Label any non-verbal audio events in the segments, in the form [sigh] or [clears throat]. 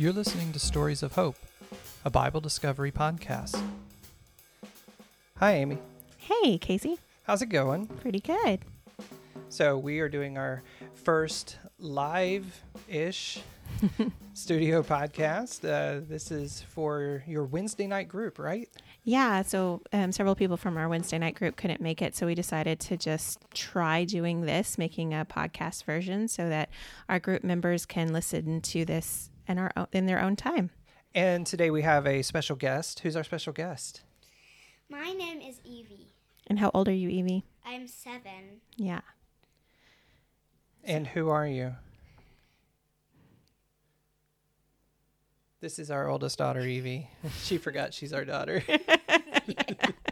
You're listening to Stories of Hope, a Bible discovery podcast. Hi, Amy. Hey, Casey. How's it going? Pretty good. So, we are doing our first live ish [laughs] studio podcast. Uh, this is for your Wednesday night group, right? Yeah, so um, several people from our Wednesday night group couldn't make it, so we decided to just try doing this, making a podcast version, so that our group members can listen to this in our own, in their own time. And today we have a special guest. Who's our special guest? My name is Evie. And how old are you, Evie? I'm seven. Yeah. And who are you? This is our oldest daughter, Evie. [laughs] she forgot she's our daughter. [laughs] [laughs]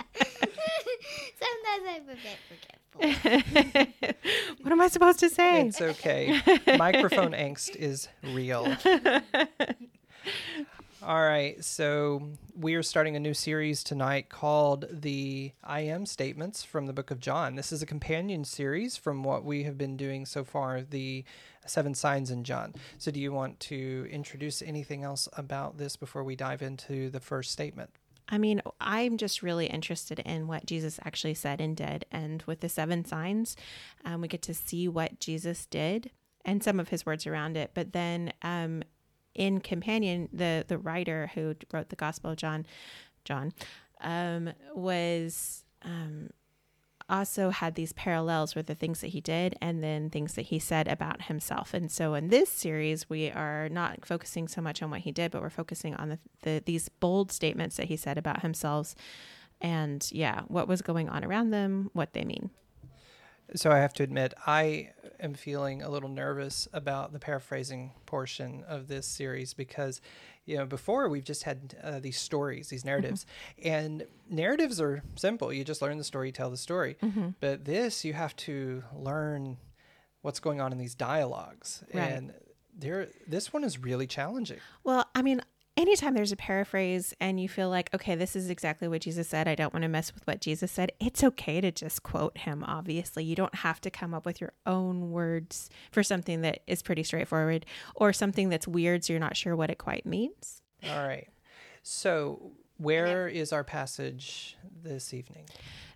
[laughs] Sometimes I'm a bit forgetful. [laughs] what am I supposed to say? It's okay. Microphone [laughs] angst is real. All right, so we are starting a new series tonight called the I Am Statements from the Book of John. This is a companion series from what we have been doing so far, the Seven Signs in John. So, do you want to introduce anything else about this before we dive into the first statement? I mean, I'm just really interested in what Jesus actually said and did. And with the seven signs, um, we get to see what Jesus did and some of his words around it. But then um, in companion, the the writer who wrote the Gospel of John, John, um, was um, also had these parallels with the things that he did and then things that he said about himself. And so in this series, we are not focusing so much on what he did, but we're focusing on the, the these bold statements that he said about himself and yeah, what was going on around them, what they mean. So I have to admit, I am feeling a little nervous about the paraphrasing portion of this series because, you know, before we've just had uh, these stories, these narratives, mm-hmm. and narratives are simple. You just learn the story, tell the story. Mm-hmm. But this, you have to learn what's going on in these dialogues, right. and there, this one is really challenging. Well, I mean, anytime there's a paraphrase and you feel like, okay, this is exactly what Jesus said, I don't want to mess with what Jesus said, it's okay to just quote him, obviously. You don't have to come up with your own words for something that is pretty straightforward or something that's weird so you're not sure what it quite means. All right. So, where is our passage this evening?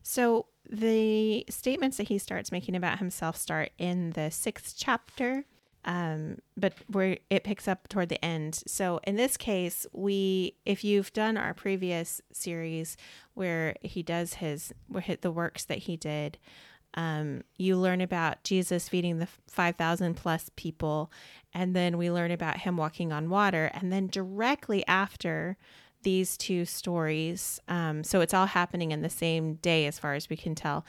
So, the statements that he starts making about himself start in the sixth chapter um, but where it picks up toward the end. So in this case, we, if you've done our previous series where he does his, the works that he did, um, you learn about Jesus feeding the 5,000 plus people, and then we learn about him walking on water. And then directly after these two stories, um, so it's all happening in the same day as far as we can tell,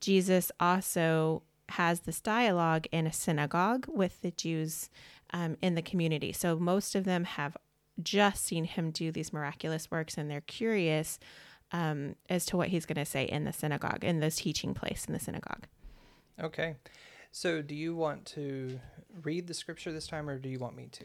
Jesus also has this dialogue in a synagogue with the Jews um, in the community. So most of them have just seen him do these miraculous works and they're curious um, as to what he's going to say in the synagogue, in this teaching place in the synagogue. Okay. So do you want to read the scripture this time or do you want me to?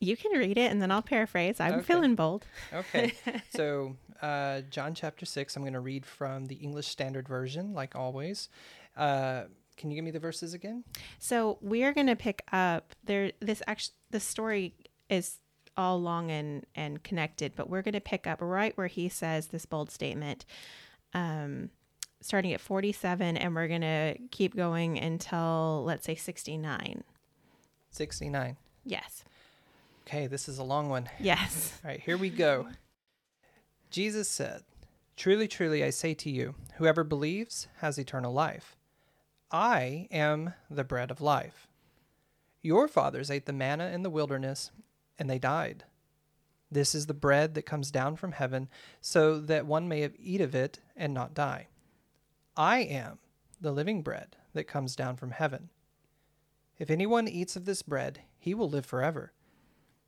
You can read it and then I'll paraphrase. I'm okay. feeling bold. okay. [laughs] So, uh, John chapter 6, I'm going to read from the English Standard Version, like always. Uh, can you give me the verses again? So, we are going to pick up there. This actually, the story is all long and, and connected, but we're going to pick up right where he says this bold statement. Um, starting at 47 and we're going to keep going until let's say 69 69 yes Okay, this is a long one. [laughs] Yes. All right, here we go. Jesus said, Truly, truly, I say to you, whoever believes has eternal life. I am the bread of life. Your fathers ate the manna in the wilderness, and they died. This is the bread that comes down from heaven, so that one may eat of it and not die. I am the living bread that comes down from heaven. If anyone eats of this bread, he will live forever.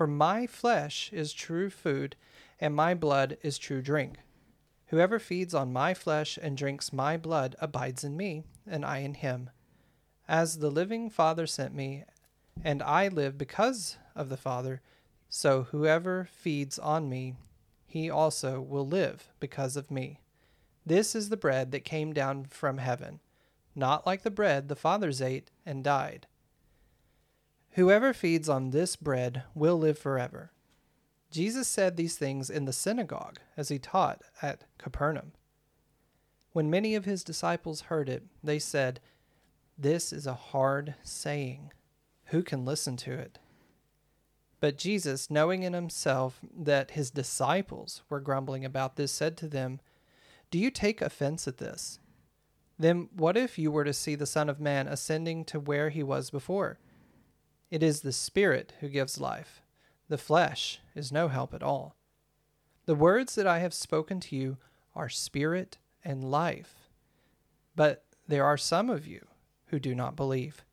For my flesh is true food, and my blood is true drink. Whoever feeds on my flesh and drinks my blood abides in me, and I in him. As the living Father sent me, and I live because of the Father, so whoever feeds on me, he also will live because of me. This is the bread that came down from heaven, not like the bread the fathers ate and died. Whoever feeds on this bread will live forever. Jesus said these things in the synagogue as he taught at Capernaum. When many of his disciples heard it, they said, This is a hard saying. Who can listen to it? But Jesus, knowing in himself that his disciples were grumbling about this, said to them, Do you take offense at this? Then what if you were to see the Son of Man ascending to where he was before? It is the Spirit who gives life. The flesh is no help at all. The words that I have spoken to you are spirit and life. But there are some of you who do not believe.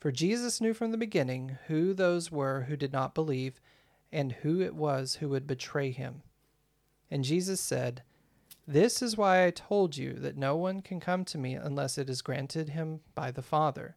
For Jesus knew from the beginning who those were who did not believe and who it was who would betray him. And Jesus said, This is why I told you that no one can come to me unless it is granted him by the Father.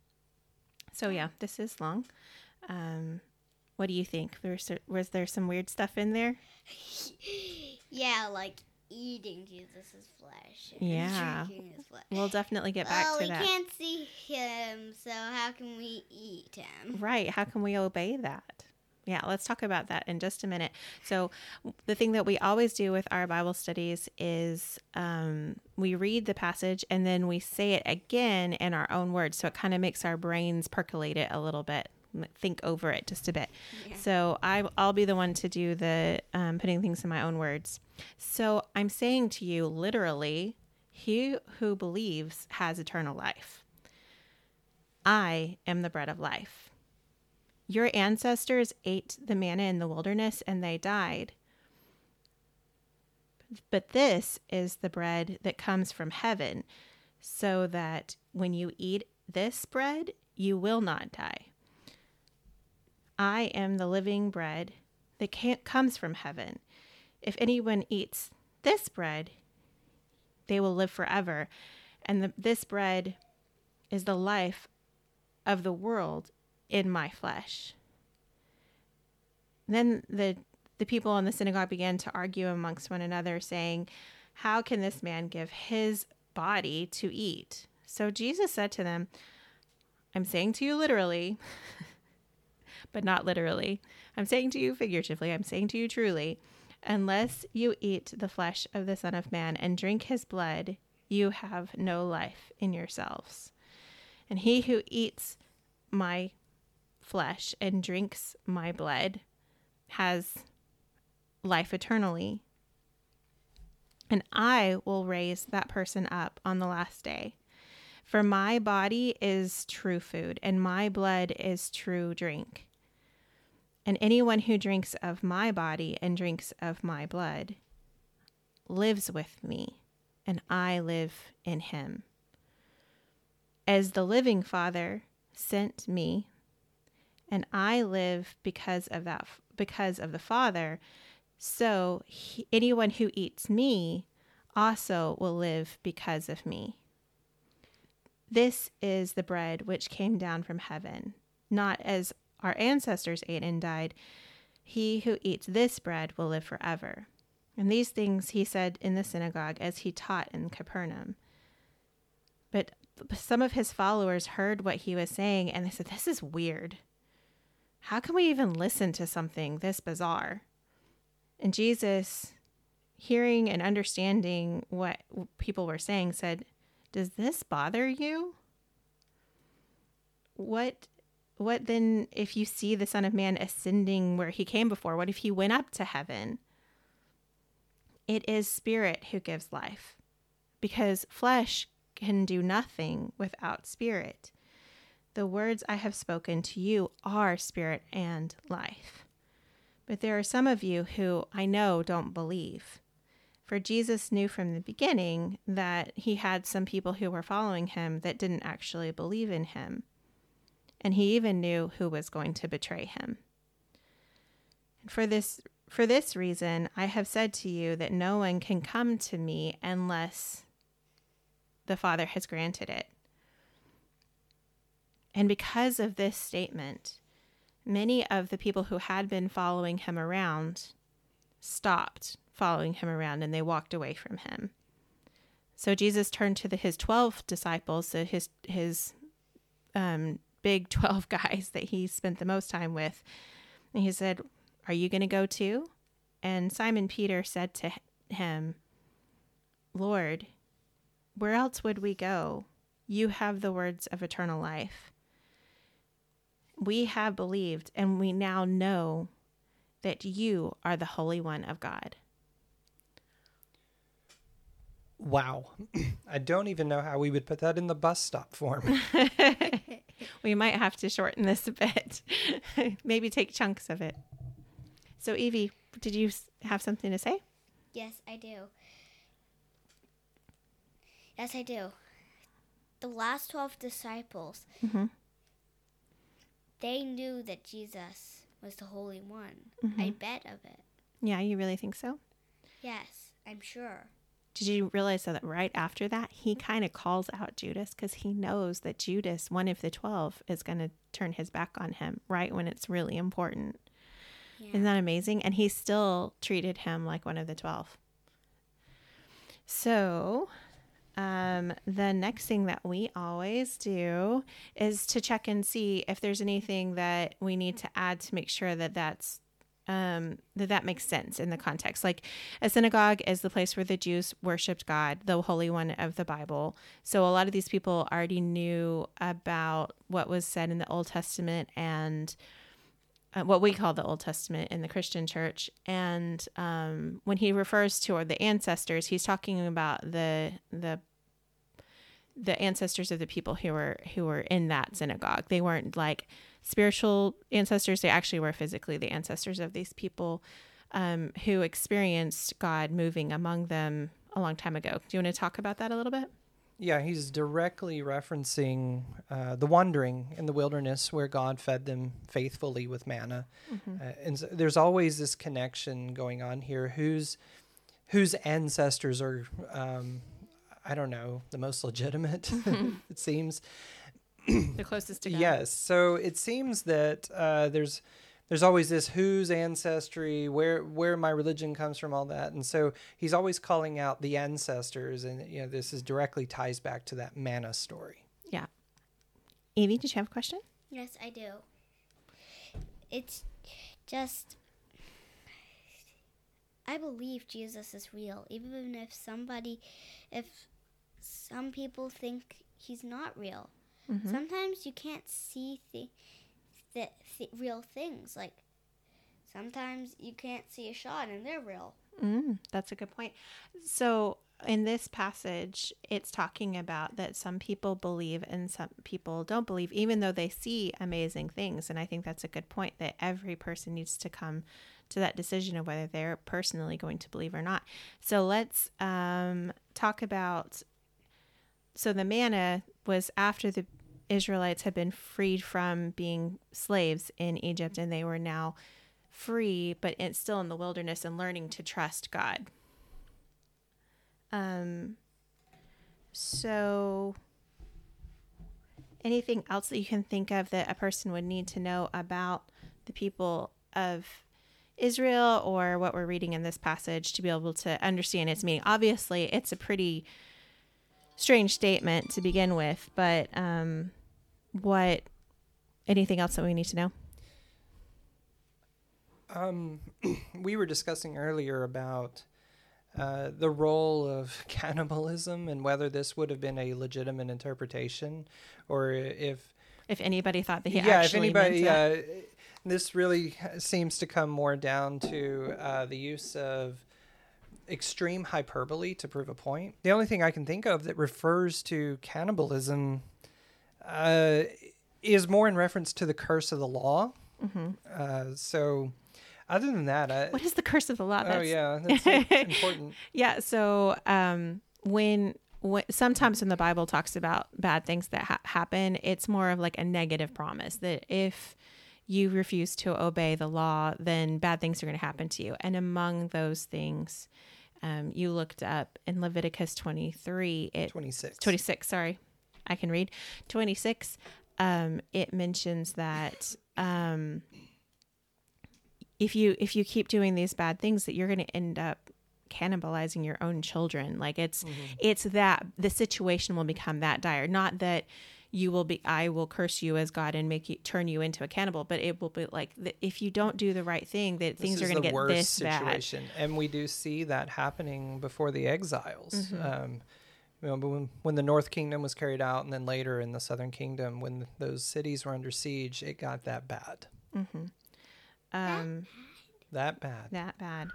So yeah, this is long. Um, what do you think? Was there, was there some weird stuff in there? [laughs] yeah, like eating Jesus' flesh. Yeah. drinking his blood. We'll definitely get back well, to we that. We can't see him, so how can we eat him? Right. How can we obey that? Yeah, let's talk about that in just a minute. So, the thing that we always do with our Bible studies is um, we read the passage and then we say it again in our own words. So, it kind of makes our brains percolate it a little bit, think over it just a bit. Yeah. So, I, I'll be the one to do the um, putting things in my own words. So, I'm saying to you literally, he who believes has eternal life. I am the bread of life. Your ancestors ate the manna in the wilderness and they died. But this is the bread that comes from heaven, so that when you eat this bread, you will not die. I am the living bread that comes from heaven. If anyone eats this bread, they will live forever. And the, this bread is the life of the world in my flesh. Then the the people in the synagogue began to argue amongst one another, saying, How can this man give his body to eat? So Jesus said to them, I'm saying to you literally, [laughs] but not literally. I'm saying to you figuratively. I'm saying to you truly, unless you eat the flesh of the Son of Man and drink his blood, you have no life in yourselves. And he who eats my flesh and drinks my blood has life eternally. And I will raise that person up on the last day. For my body is true food, and my blood is true drink. And anyone who drinks of my body and drinks of my blood lives with me, and I live in him. As the living Father sent me, and I live because of that because of the Father, so he, anyone who eats me also will live because of me. This is the bread which came down from heaven, not as our ancestors ate and died. He who eats this bread will live forever. And these things he said in the synagogue as he taught in Capernaum. But some of his followers heard what he was saying and they said, This is weird. How can we even listen to something this bizarre? And Jesus, hearing and understanding what people were saying, said, Does this bother you? What what then if you see the Son of Man ascending where he came before? What if he went up to heaven? It is spirit who gives life because flesh can do nothing without spirit. The words I have spoken to you are spirit and life. But there are some of you who I know don't believe. For Jesus knew from the beginning that he had some people who were following him that didn't actually believe in him. And he even knew who was going to betray him. And For this for this reason I have said to you that no one can come to me unless the Father has granted it. And because of this statement, many of the people who had been following him around stopped following him around and they walked away from him. So Jesus turned to the, his 12 disciples, so his, his um, big [laughs] 12 guys that he spent the most time with, and he said, Are you going to go too? And Simon Peter said to him, Lord, where else would we go? You have the words of eternal life. We have believed, and we now know that you are the Holy One of God. Wow. [clears throat] I don't even know how we would put that in the bus stop form. [laughs] [laughs] we might have to shorten this a bit, [laughs] maybe take chunks of it. So, Evie, did you have something to say? Yes, I do. Yes, I do. The last 12 disciples, Mm-hmm. They knew that Jesus was the Holy One. Mm-hmm. I bet of it. Yeah, you really think so? Yes, I'm sure. Did you realize that right after that, he kind of calls out Judas because he knows that Judas, one of the 12, is going to turn his back on him right when it's really important. Yeah. Isn't that amazing? And he still treated him like one of the 12. So, um, the next thing that we always do is to check and see if there's anything that we need to add to make sure that that's um, that that makes sense in the context. Like a synagogue is the place where the Jews worshipped God, the Holy One of the Bible. So a lot of these people already knew about what was said in the Old Testament and uh, what we call the Old Testament in the Christian church. And um, when he refers to the ancestors, he's talking about the the the ancestors of the people who were who were in that synagogue. They weren't like spiritual ancestors; they actually were physically the ancestors of these people um, who experienced God moving among them a long time ago. Do you want to talk about that a little bit? Yeah, he's directly referencing uh, the wandering in the wilderness where God fed them faithfully with manna. Uh, and so there's always this connection going on here. Whose whose ancestors are, um, I don't know, the most [laughs] legitimate, [laughs] it seems. [clears throat] The closest to God. Yes. So it seems that uh, there's there's always this whose ancestry, where where my religion comes from, all that, and so he's always calling out the ancestors, and you know this is directly ties back to that manna story. Yeah. Evie, did you have a question? Yes, I do. It's just. I believe Jesus is real, even if somebody, if some people think he's not real. Sometimes you can't see the, the, the real things. Like sometimes you can't see a shot and they're real. Mm, that's a good point. So, in this passage, it's talking about that some people believe and some people don't believe, even though they see amazing things. And I think that's a good point that every person needs to come to that decision of whether they're personally going to believe or not. So, let's um, talk about. So, the manna was after the Israelites had been freed from being slaves in Egypt, and they were now free, but still in the wilderness and learning to trust God. Um, so, anything else that you can think of that a person would need to know about the people of Israel or what we're reading in this passage to be able to understand its meaning? Obviously, it's a pretty strange statement to begin with, but um, what anything else that we need to know? Um, [clears throat] we were discussing earlier about uh, the role of [laughs] cannibalism and whether this would have been a legitimate interpretation, or if If anybody thought that he yeah, if anybody, meant it. uh, this really seems to come more down to uh, the use of extreme hyperbole to prove a point. The only thing I can think of that refers to cannibalism uh, is more in reference to the curse of the law. Uh, so, other than that, I, what is the curse of the law? oh yeah, [laughs] that's important. Yeah. So um, when, when sometimes when the Bible talks about bad things that ha- happen, it's more of like a negative promise that if you refuse to obey the law, then bad things are going to happen to you. And among those things, um, you looked up in Leviticus 23, it Twenty six. 26 sorry i can read. 26 um it mentions that um if you if you keep doing these bad things that you're going to end up cannibalizing your own children. Like it's it's that the situation will become that dire. Not that you will be i will curse you as god and make you turn you into a cannibal but it will be like that if you don't do the right thing that things are going to get worst this bad and we do see that happening before the exiles. Mm-hmm. Um, you know, when, when the North Kingdom was carried out, and then later in the Southern Kingdom, when those cities were under siege, it got that bad. um That bad. that bad.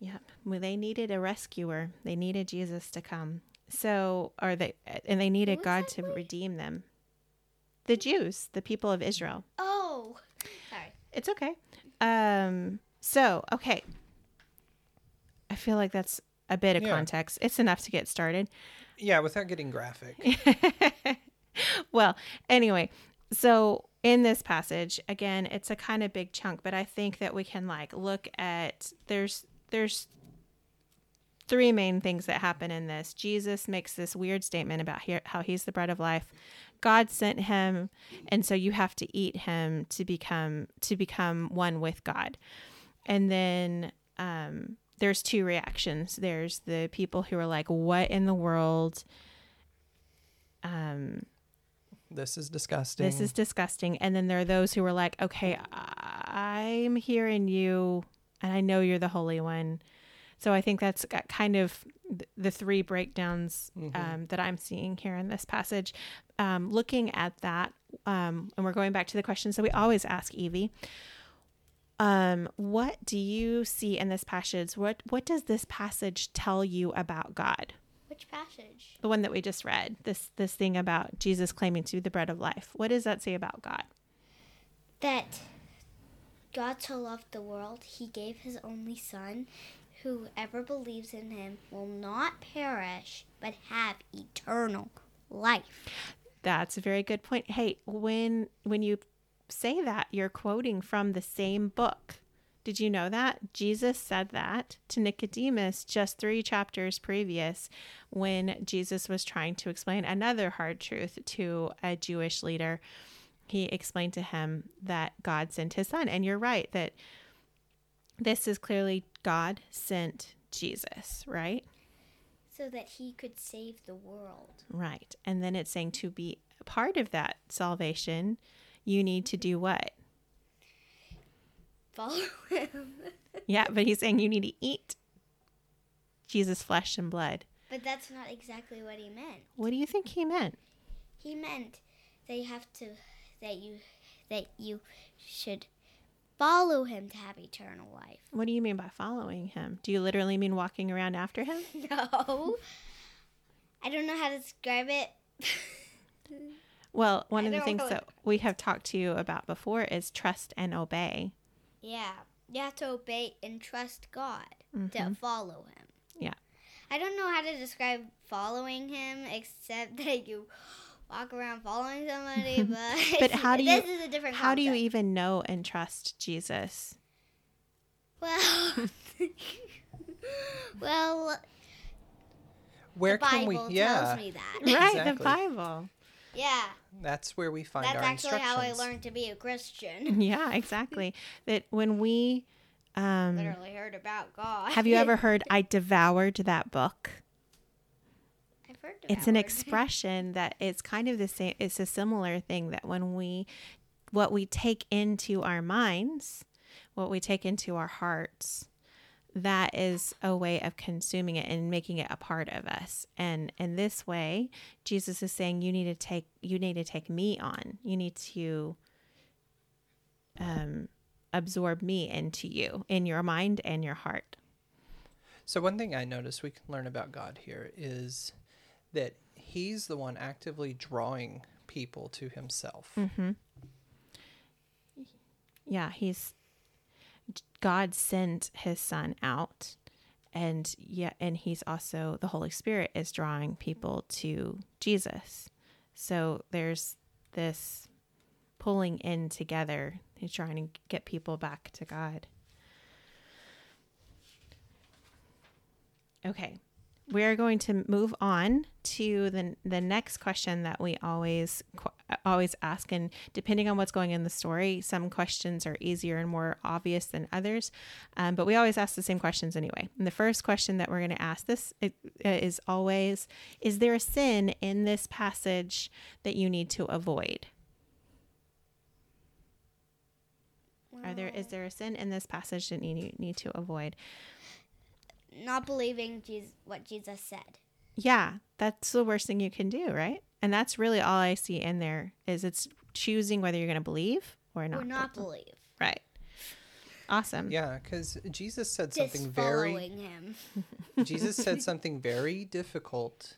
Yep. Well, they needed a rescuer. They needed Jesus to come. So, or they, and they needed was God to way? redeem them. The Jews, the people of Israel. Oh, sorry. It's okay. Um. So, okay. I feel like that's a bit of Yeah. context. It's enough to get started. Yeah, without getting graphic. [laughs] well, anyway, so in this passage, again, it's a kind of big chunk, but I think that we can like look at there's there's three main things that happen in this. Jesus makes this weird statement about how he's the bread of life. God sent him, and so you have to eat him to become to become one with God. And then um, there's two reactions. There's the people who are like, "What in the world?" Um, This is disgusting. this is disgusting. And then there are those who are like, okay, I'm hearing you and I know you're the Holy One. So I think that's kind of the three breakdowns um, that I'm seeing here in this passage. Um, looking at that, um, and we're going back to the questions that we always ask Evie. Um, what do you see in this passage? What what does this passage tell you about God? Which passage? The one that we just read. This this thing about Jesus claiming to be the bread of life. What does that say about God? That God so loved the world, he gave his only Son. Whoever believes in him will not perish, but have eternal life. That's a very good point. Hey, when when you say that, you're quoting from the same book. Did you know that? Jesus said that to Nicodemus just 3 chapters previous when Jesus was trying to explain another hard truth to a Jewish leader. He explained to him that God sent his son. And you're right that this is clearly God sent Jesus, right? So that he could save the world. Right. And then it's saying to be a part of that salvation, you need to do what? Follow him. [laughs] Yeah, but he's saying you need to eat Jesus' flesh and blood. But that's not exactly what he meant. What do you think he meant? He meant that you have to that you that you should follow him to have eternal life. What do you mean by following him? Do you literally mean walking around after him? [laughs] No. I don't know how to describe it. [laughs] Well, one I of the things that we have talked to you about before is trust and obey. Yeah. You have to obey and trust God to Mhm. follow him. Yeah. I don't know how to describe following him except [laughs] that you walk around following somebody, [laughs] but But how do [laughs] this you- is a different How do you even know and trust Jesus? Well, [laughs] well, Where the can we? Yeah, tells me that. Right, the Exactly. Bible. Yeah, that's where we find that's our actually how I learned to be a Christian. Yeah, exactly. that when we um Literally heard about God. have you ever heard I devoured that book? I've heard it's an devoured. expression that it's kind of the same it's a similar thing that when we what we take into our minds what we take into our hearts that is a way of consuming it and making it a part of us. And in this way, Jesus is saying you need to take you need to take me on. You need to um, absorb me into you, in your mind and your heart. So, one thing I noticed we can learn about God here is that He's the one actively drawing people to Himself. Mm-hmm. Yeah, he's God sent his son out and yeah and he's also the Holy Spirit is drawing people to Jesus. So there's this pulling in together. He's trying to get people back to God. Okay. We're going to move on to the the next question that we always always ask and depending on what's going in the story, some questions are easier and more obvious than others. Um, but we always ask the same questions anyway. And the first question that we're going to ask this is always is there a sin in this passage that you need to avoid? Are there is there a sin in this passage that you need to avoid? Not believing Jesus, what Jesus said. Yeah, that's the worst thing you can do, right? And that's really all I see in there is it's choosing whether you're going to believe or not. or not believe. believe. Right. Awesome. Yeah, because Jesus said Just something very following him. [laughs] Jesus said [laughs] something very difficult,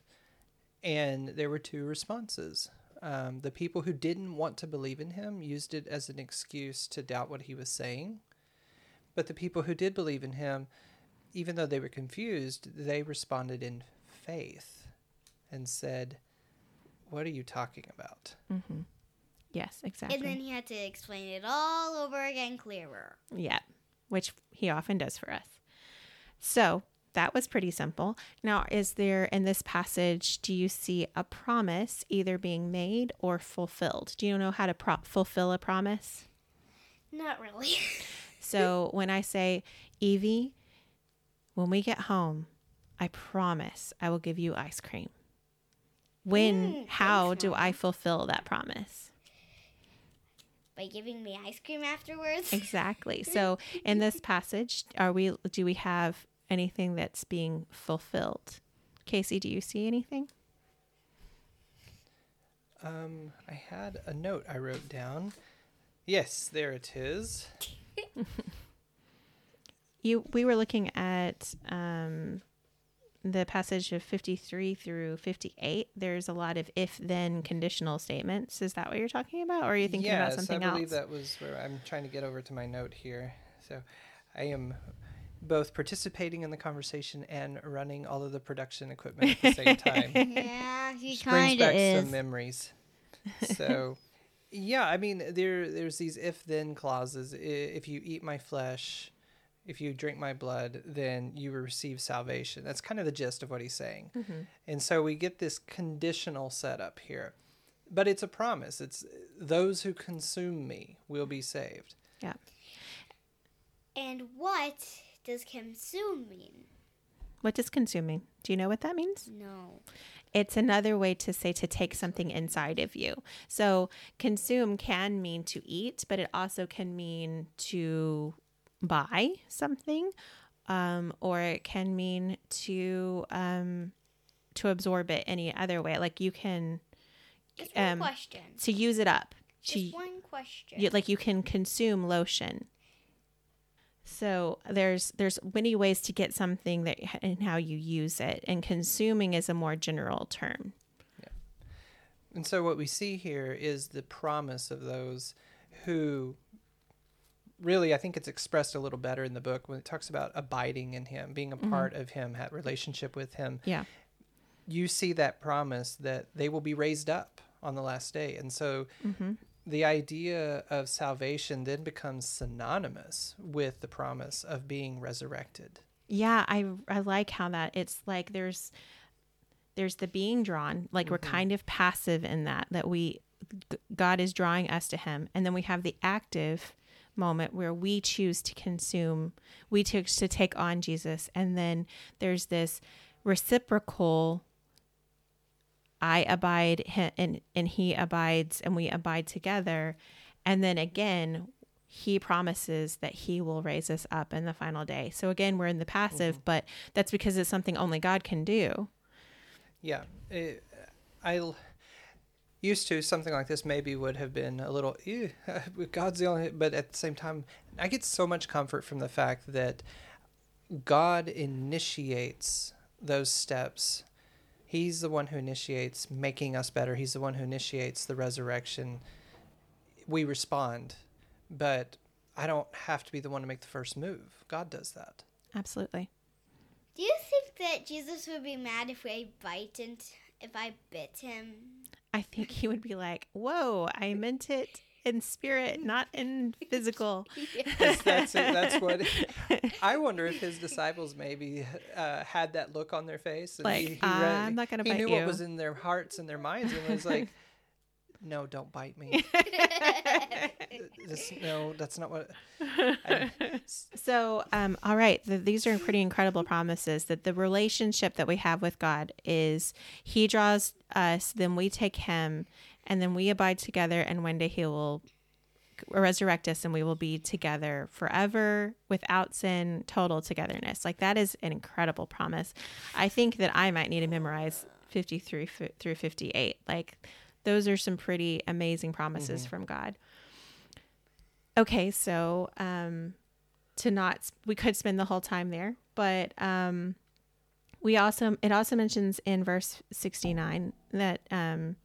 and there were two responses. Um, the people who didn't want to believe in him used it as an excuse to doubt what he was saying. But the people who did believe in him, even though they were confused, they responded in faith and said, What are you talking about? Mm-hmm. Yes, exactly. And then he had to explain it all over again clearer. yeah, which he often does for us. So that was pretty simple. Now, is there in this passage, do you see a promise either being made or fulfilled? Do you know how to pro- fulfill a promise? Not really. [laughs] So when I say, Evie, when we get home, I promise I will give you ice cream. When, Mm, how thanks, do I fulfill that promise? By giving me ice cream afterwards. Exactly. [laughs] So in this passage, are we do we have anything that's being fulfilled? Casey, do you see anything? Um, I had a note I wrote down. Yes, there it is. [laughs] You we were looking at um the passage of 53 through 58 there's a lot of if then conditional statements is that what you're talking about or are you thinking yes, about something else? Yeah, I believe else that was where I'm trying to get over to my note here. So I am both participating in the conversation and running all of the production equipment at the same [laughs] time. yeah, he kind of is. some memories. [laughs] So yeah, I mean there there's these if then clauses. If you eat my flesh, if you drink my blood, then you receive salvation. That's kind of the gist of what he's saying. Mm-hmm. And so we get this conditional setup here. But it's a promise. It's those who consume me will be saved. yeah And what does consume mean? what does consume mean? do you know what that means No. it's another way to say to take something inside of you so consume can mean to eat but it also can mean to buy something um, or it can mean to um, to absorb it any other way. Like you can Just one Um, question. to use it up. To Just one question. you, like you can consume lotion. So there's there's many ways to get something that and how you use it and consuming is a more general term. And so what we see here is the promise of those who really I think it's expressed a little better in the book when it talks about abiding in him, being a mm-hmm. part of him, had relationship with him. yeah You see that promise that they will be raised up on the last day. And so mm-hmm. the idea of salvation then becomes synonymous with the promise of being resurrected. Yeah, I I like how that it's like there's there's the being drawn, like we're mm-hmm. kind of passive in that that we God is drawing us to him and then we have the active moment where we choose to consume, we choose to take on Jesus and then there's this reciprocal I abide and and he abides and we abide together and then again he promises that he will raise us up in the final day. So again, we're in the passive, mm-hmm. but that's because it's something only God can do. Yeah, it, I used to something like this maybe would have been a little "Ew, [laughs] God's the only, but at the same time, I get so much comfort from the fact that God initiates those steps. He's the one who initiates making us better. He's the one who initiates the resurrection. We respond, but I don't have to be the one to make the first move. God does that. Absolutely. Do you think that Jesus would be mad if I bite and if I bit him? I think he would be like, "Whoa, I meant it in spirit, not in physical." [laughs] That's, that's, that's what [laughs] I wonder if his disciples maybe uh, had that look on their face. And Like, "I'm not gonna He bite knew you." what was in their hearts and their minds, and was like, [laughs] "No, don't bite me. [laughs] This, no, that's not what." I, [laughs] So, um, all right, th- these are pretty incredible promises that the relationship that we have with God is He draws us, then we take Him, and then we abide together, and one day He will resurrect us, and we will be together forever without sin, total togetherness. Like that is an incredible promise. I think that I might need to memorize 53 through 58. Like those are some pretty amazing promises from God. Okay, so um, to not we could spend the whole time there but um we also it also mentions in verse 69 that um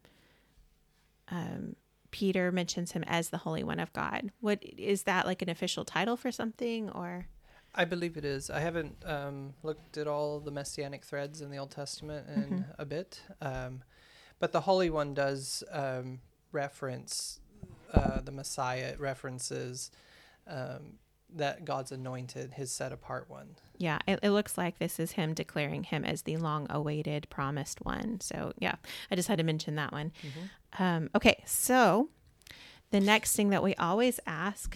um peter mentions him as the holy one of god what is that like an official title for something or I believe it is. I haven't um, looked at all the messianic threads in the Old Testament in a bit, um, but the Holy One does um, reference uh, the Messiah. It references um, that God's anointed, His set apart one. yeah it, it looks like this is him declaring him as the long awaited promised one so yeah i just had to mention that one um, okay so the next thing that we always ask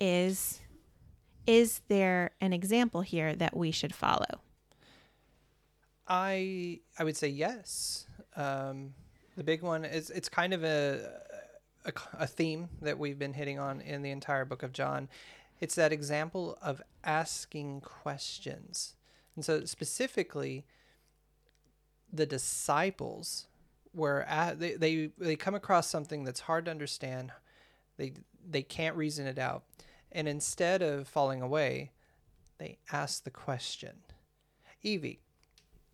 is is there an example here that we should follow I I would say yes. Um, the big one is it's kind of a, a a theme that we've been hitting on in the entire book of John. It's that example of asking questions, and so specifically, the disciples were at, they, they they come across something that's hard to understand. They they can't reason it out, and instead of falling away, they ask the question. Evie,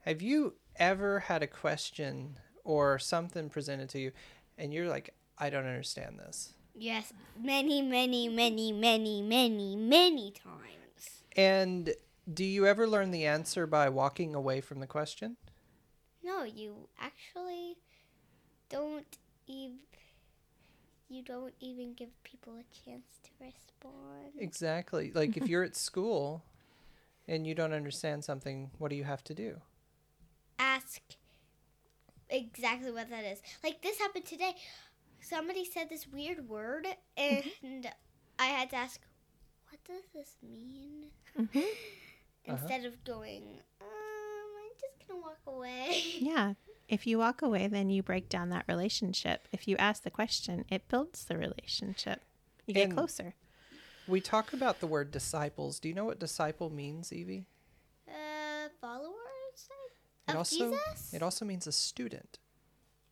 have you ever had a question or something presented to you and you're like, I don't understand this? Yes, many, many, many, many, many, many times. And do you ever learn the answer by walking away from the question? No, you actually don't even. You don't even give people a chance to respond. Exactly. Like if [laughs] you're at school and you don't understand something, what do you have to do? Ask exactly what that is. Like this happened today. Somebody said this weird word, and I had to ask, "What does this mean?" Mhm. [laughs] Instead of going, um, I'm just gonna walk away. [laughs] yeah if you walk away then you break down that relationship if you ask the question it builds the relationship you get And- closer We talk about the word disciples. Do you know what disciple means, Evie? Uh, followers It of also Jesus. it also means a student.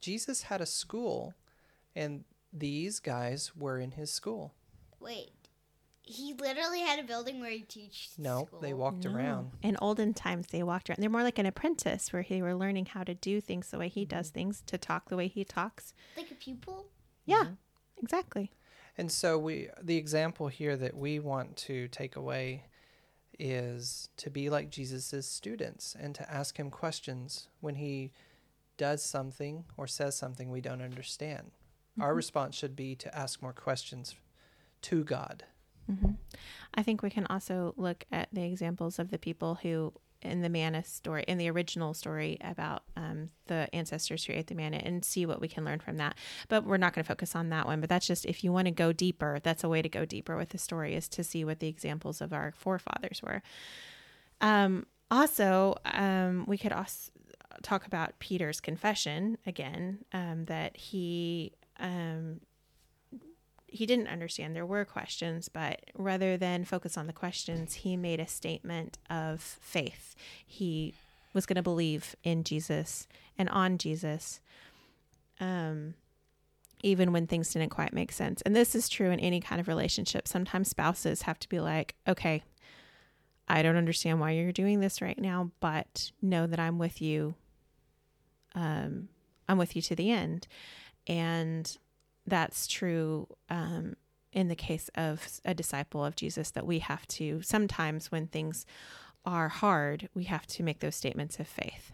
Jesus had a school and these guys were in his school. Wait, he literally had a building where he teaches. No, they walked No. around. in olden times they walked around they're more like an apprentice where they were learning how to do things the way he does things to talk the way he talks like a pupil. yeah Mm-hmm. exactly And so we the example here that we want to take away is to be like Jesus' students and to ask him questions when he does something or says something we don't understand. Our mm-hmm. response should be to ask more questions to God. Mm-hmm. I think we can also look at the examples of the people who, in the manna story, in the original story about um, the ancestors who ate the manna, and see what we can learn from that. But we're not going to focus on that one. But that's just if you want to go deeper, that's a way to go deeper with the story is to see what the examples of our forefathers were. Um, also, um, we could also talk about Peter's confession again, um, that he um, he didn't understand. There were questions, but rather than focus on the questions, he made a statement of faith. He was going to believe in Jesus and on Jesus, um, even when things didn't quite make sense. And this is true in any kind of relationship. Sometimes spouses have to be like, okay, I don't understand why you're doing this right now, but know that I'm with you. Um, I'm with you to the end. And that's true um, in the case of a disciple of Jesus that we have to sometimes when things are hard, we have to make those statements of faith.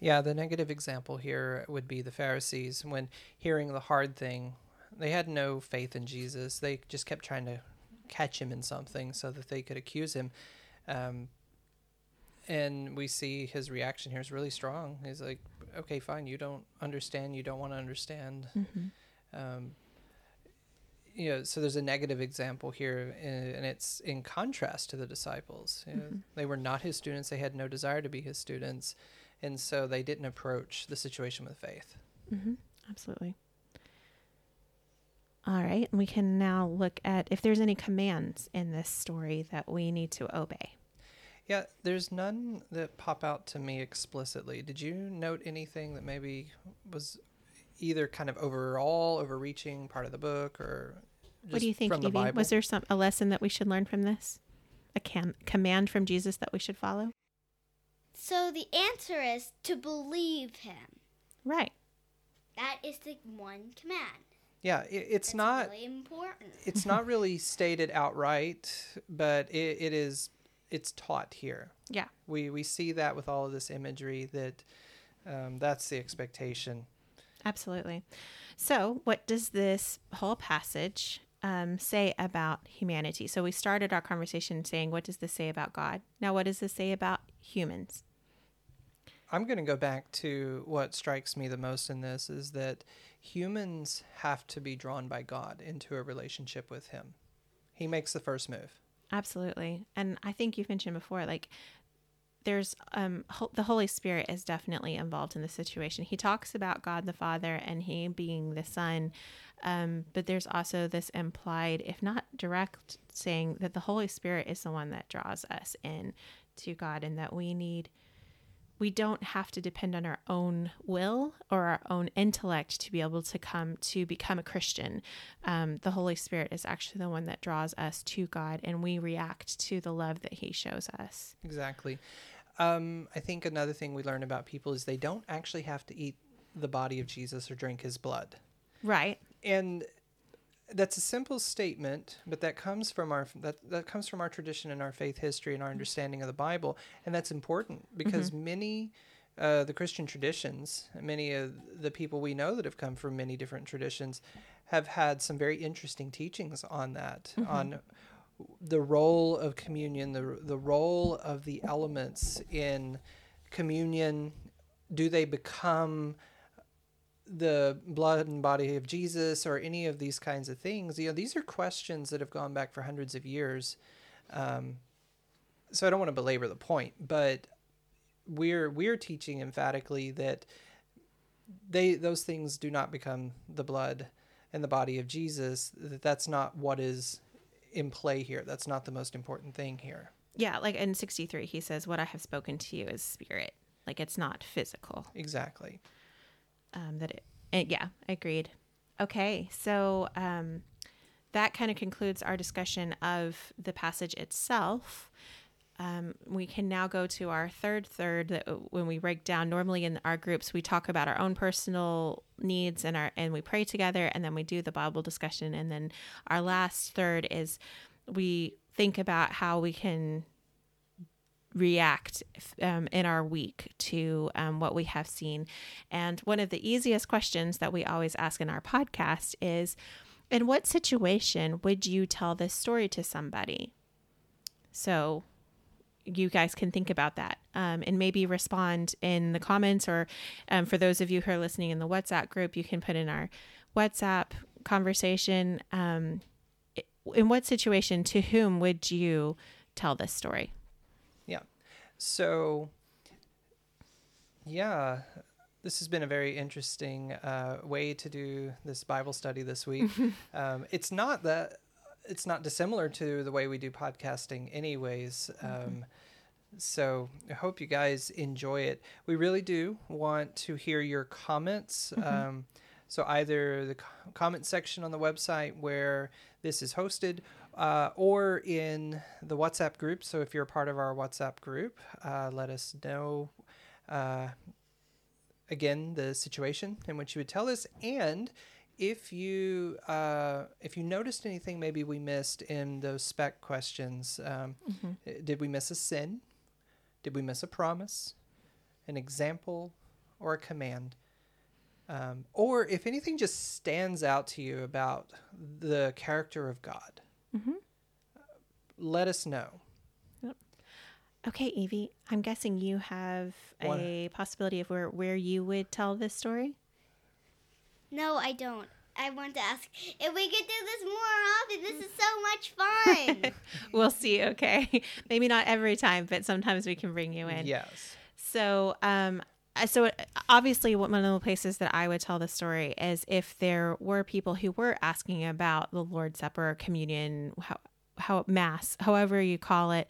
Yeah, the negative example here would be the Pharisees. When hearing the hard thing, they had no faith in Jesus. They just kept trying to catch him in something so that they could accuse him. Um, and we see his reaction here is really strong. He's like, okay, fine, you don't understand, you don't want to understand. Mm-hmm. Um, you know, so there's a negative example here, and it's in contrast to the disciples. You know, mm-hmm. They were not his students; they had no desire to be his students, and so they didn't approach the situation with faith. Mm-hmm. Absolutely. All right, we can now look at if there's any commands in this story that we need to obey. Yeah, there's none that pop out to me explicitly. Did you note anything that maybe was either kind of overall overreaching part of the book or what do you think Evie? was there some a lesson that we should learn from this? A cam- command from jesus that we should follow? So the answer is to believe him. Right. That is the one command. Yeah it, it's That's not really important. [laughs] it's not really stated outright but it, it is it's taught here. Yeah. We we see that with all of this imagery that um, that's the expectation Absolutely. So, what does this whole passage um, say about humanity? So, we started our conversation saying, What does this say about God? Now, what does this say about humans? I'm going to go back to what strikes me the most in this is that humans have to be drawn by God into a relationship with Him. He makes the first move. Absolutely. And I think you've mentioned before, like there's um ho- the Holy Spirit is definitely involved in the situation. He talks about God the Father and he being the Son, um, but there's also this implied, if not direct, saying that the Holy Spirit is the one that draws us in to God, and that we need we don't have to depend on our own will or our own intellect to be able to come to become a Christian. Um, the Holy Spirit is actually the one that draws us to God, and we react to the love that He shows us. Exactly. Um, I think another thing we learn about people is they don't actually have to eat the body of Jesus or drink His blood. Right. And that's a simple statement, but that comes from our that that comes from our tradition and our faith history and our understanding of the Bible, and that's important because mm-hmm. many uh, the Christian traditions, many of the people we know that have come from many different traditions, have had some very interesting teachings on that, mm-hmm. on the role of communion, the the role of the elements in communion. Do they become the blood and body of Jesus or any of these kinds of things? You know, these are questions that have gone back for hundreds of years. Um, so I don't want to belabor the point, but we're we're teaching emphatically that they those things do not become the blood and the body of Jesus. That that's not what is in play here. That's not the most important thing here. Yeah, like in 63 he says what I have spoken to you is spirit. Like it's not physical. Exactly um, that it, it, yeah, agreed. Okay, so um, that kind of concludes our discussion of the passage itself. Um, we can now go to our third third that uh, when we break down normally in our groups we talk about our own personal needs and our and we pray together and then we do the bible discussion and then our last third is we think about how we can react um, in our week to um, what we have seen. And one of the easiest questions that we always ask in our podcast is In what situation would you tell this story to somebody? So you guys can think about that um, and maybe respond in the comments, or um, for those of you who are listening in the WhatsApp group, you can put in our WhatsApp conversation. Um, in what situation, to whom would you tell this story? So, yeah, this has been a very interesting uh, way to do this Bible study this week. [laughs] um, it's not that it's not dissimilar to the way we do podcasting, anyways. Um, so I hope you guys enjoy it. We really do want to hear your comments. Um, so either the comment section on the website where this is hosted, uh, or in the WhatsApp group. So if you're a part of our WhatsApp group, uh, let us know. Uh, again the situation in which you would tell us and if you uh, if you noticed anything maybe we missed in those spec questions um, uh, did we miss a sin did we miss a promise an example or a command um, or if anything just stands out to you about the character of god Mhm. let us know Okay, Evie, I'm guessing you have What? a possibility of where, where you would tell this story. No, I don't. I want to ask if we could do this more often. This is so much fun. [laughs] We'll see, okay? [laughs] Maybe not every time, but sometimes we can bring you in. yes So, um, so obviously, one of the places that I would tell the story is if there were people who were asking about the Lord's Supper, communion, how, how mass, however you call it.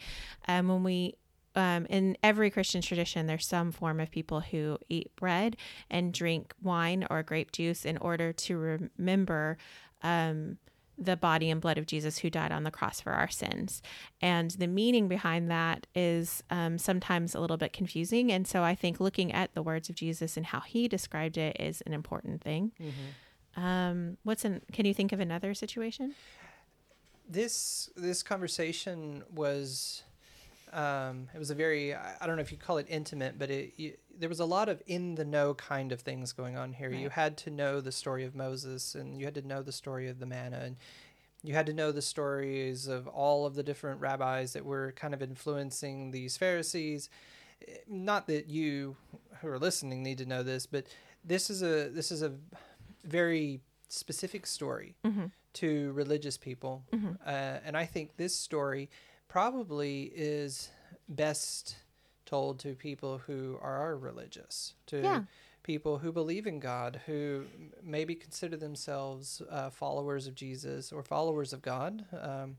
Um, when we um, in every Christian tradition, there's some form of people who eat bread and drink wine or grape juice in order to remember um, the body and blood of Jesus who died on the cross for our sins. And the meaning behind that is um, sometimes a little bit confusing. And so I think looking at the words of Jesus and how he described it is an important thing. Um, what's an, can you think of another situation? this this conversation was um, it was a very I don't know if you call it intimate, but it you, there was a lot of in the know kind of things going on here. You had to know the story of Moses, and you had to know the story of the manna, and you had to know the stories of all of the different rabbis that were kind of influencing these Pharisees. Not that you who are listening need to know this, but this is a this is a very specific story to religious people, uh, and I think this story probably is best told to people who are religious, to Yeah. people who believe in God, who maybe consider themselves uh, followers of Jesus or followers of God. Um,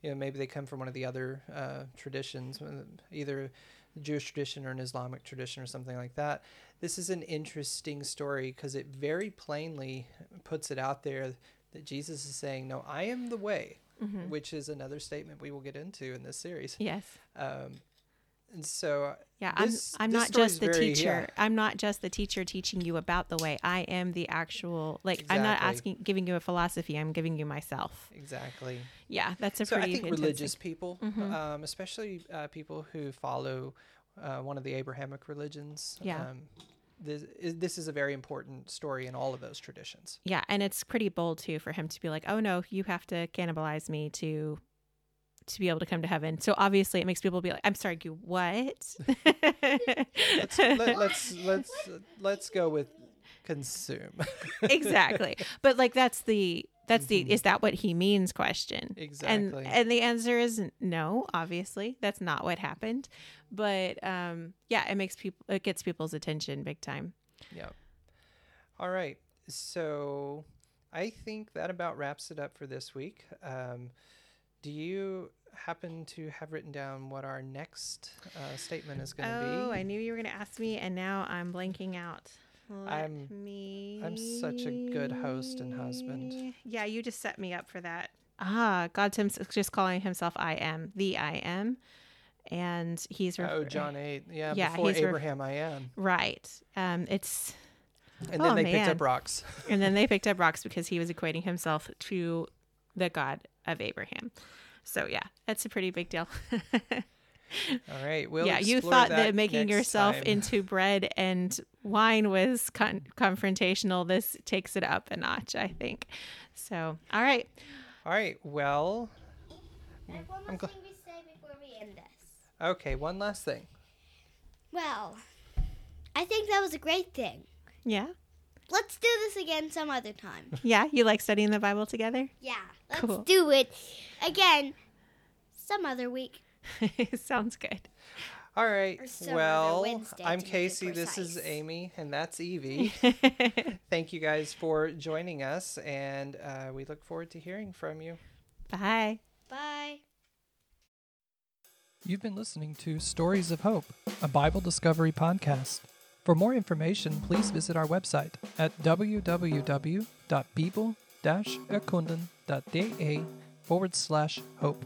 you know, maybe they come from one of the other uh, traditions, uh, either the Jewish tradition or an Islamic tradition or something like that. This is an interesting story because it very plainly puts it out there that Jesus is saying, "No, I am the way," which is another statement we will get into in this series. Yes. Um, and so, Yeah, This- I'm I'm not just the very- teacher. yeah. I'm not just the teacher teaching you about the way. I am the actual like I'm not asking giving you a philosophy. I'm giving you myself. exactly. Yeah, that's a so I pretty think religious thing. people, Mhm. um, especially uh, people who follow uh, one of the Abrahamic religions, Yeah. um, this is, this is a very important story in all of those traditions. Yeah, and it's pretty bold too for him to be like, "Oh no, you have to cannibalize me to to be able to come to heaven." So obviously, it makes people be like, "I'm sorry, you what?" Let's let, [laughs] let's let's let's go with consume. exactly. [laughs] But like that's the that's the is that what he means question. Mm-hmm. Exactly. And and the answer is no, obviously. That's not what happened. But um yeah, it makes people it gets people's attention big time. yeah. All right. So I think that about wraps it up for this week. Um, do you happen to have written down what our next uh, statement is going to Oh, be? Oh, I knew you were going to ask me and now I'm blanking out. Let I'm- me I'm such a good host and husband. Yeah, you just set me up for that. Ah, God's him just calling himself I am, the I am. And he's oh, John 8. Yeah, Yeah, before he's ref- Abraham I am. Right. Um it's And then Oh, they picked up rocks. [laughs] and then they picked up rocks because he was equating himself to the God of Abraham. So yeah, that's a pretty big deal. [laughs] [laughs] All right. We'll yeah, you thought that, that making yourself time. into bread and wine was con- confrontational. This takes it up a notch, I think. So, all right. All right. Well, I have one I'm more gl- thing to say before we end this. okay. One last thing. Well, I think that was a great thing. Yeah. Let's do this again some other time. [laughs] Yeah. You like studying the Bible together? Yeah, let's Cool. do it again some other week. It [laughs] sounds good. All right. Or so, they're Well, Wednesday, I'm Casey. This is. Amy, and that's Evie. [laughs] Thank you guys for joining us, and uh, we look forward to hearing from you. Bye. Bye. You've been listening to Stories of Hope, a Bible discovery podcast. For more information, please visit our website at www.bibel-erkunden.de forward slash hope.